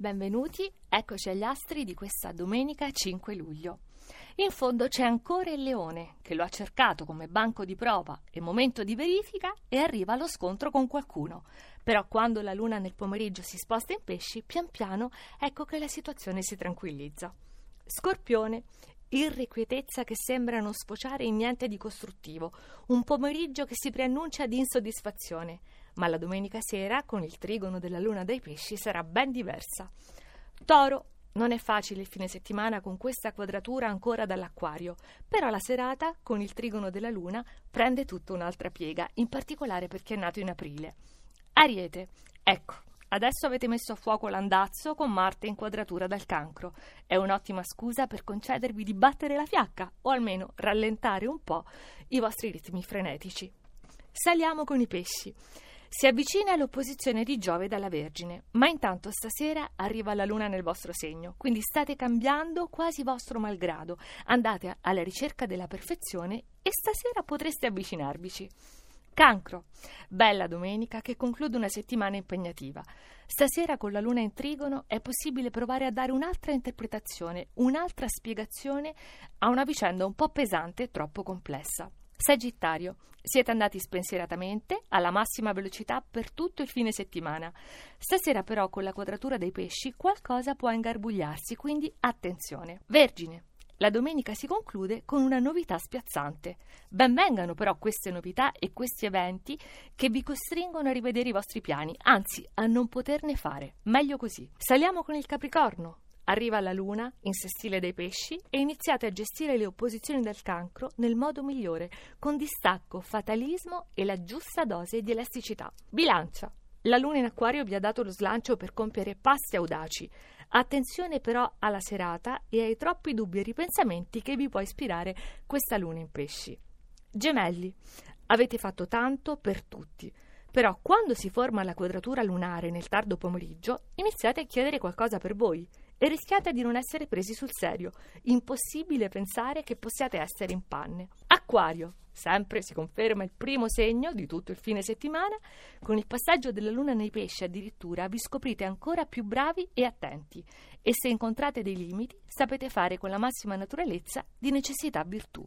Benvenuti, eccoci agli astri di questa domenica 5 luglio. In fondo c'è ancora il leone, che lo ha cercato come banco di prova e momento di verifica e arriva allo scontro con qualcuno. Però quando la luna nel pomeriggio si sposta in pesci, pian piano ecco che la situazione si tranquillizza. Scorpione, irrequietezza che sembra non sfociare in niente di costruttivo, un pomeriggio che si preannuncia di insoddisfazione, ma la domenica sera, con il trigono della luna dei pesci, sarà ben diversa. Toro, non è facile il fine settimana con questa quadratura ancora dall'acquario, però la serata, con il trigono della luna, prende tutta un'altra piega, in particolare perché è nato in aprile. Ariete, ecco, Adesso avete messo a fuoco l'andazzo con Marte in quadratura dal cancro. È un'ottima scusa per concedervi di battere la fiacca o almeno rallentare un po' i vostri ritmi frenetici. Saliamo con i pesci. Si avvicina l'opposizione di Giove dalla Vergine, ma intanto stasera arriva la Luna nel vostro segno, quindi state cambiando quasi vostro malgrado. Andate alla ricerca della perfezione e stasera potreste avvicinarvici. Cancro. Bella domenica che conclude una settimana impegnativa. Stasera con la luna in trigono è possibile provare a dare un'altra interpretazione, un'altra spiegazione a una vicenda un po' pesante e troppo complessa. Sagittario. Siete andati spensieratamente alla massima velocità per tutto il fine settimana. Stasera però con la quadratura dei pesci qualcosa può ingarbugliarsi, quindi attenzione. Vergine. La domenica si conclude con una novità spiazzante. Ben vengano però queste novità e questi eventi che vi costringono a rivedere i vostri piani, anzi a non poterne fare. Meglio così. Saliamo con il Capricorno. Arriva la luna in sestile dei pesci e iniziate a gestire le opposizioni del cancro nel modo migliore, con distacco, fatalismo e la giusta dose di elasticità. Bilancia. La luna in acquario vi ha dato lo slancio per compiere passi audaci. Attenzione però alla serata e ai troppi dubbi e ripensamenti che vi può ispirare questa luna in pesci. Gemelli, avete fatto tanto per tutti. Però quando si forma la quadratura lunare nel tardo pomeriggio, iniziate a chiedere qualcosa per voi e rischiate di non essere presi sul serio. Impossibile pensare che possiate essere in panne. Acquario. Sempre si conferma il primo segno di tutto il fine settimana. Con il passaggio della luna nei pesci addirittura vi scoprite ancora più bravi e attenti e se incontrate dei limiti sapete fare con la massima naturalezza di necessità virtù.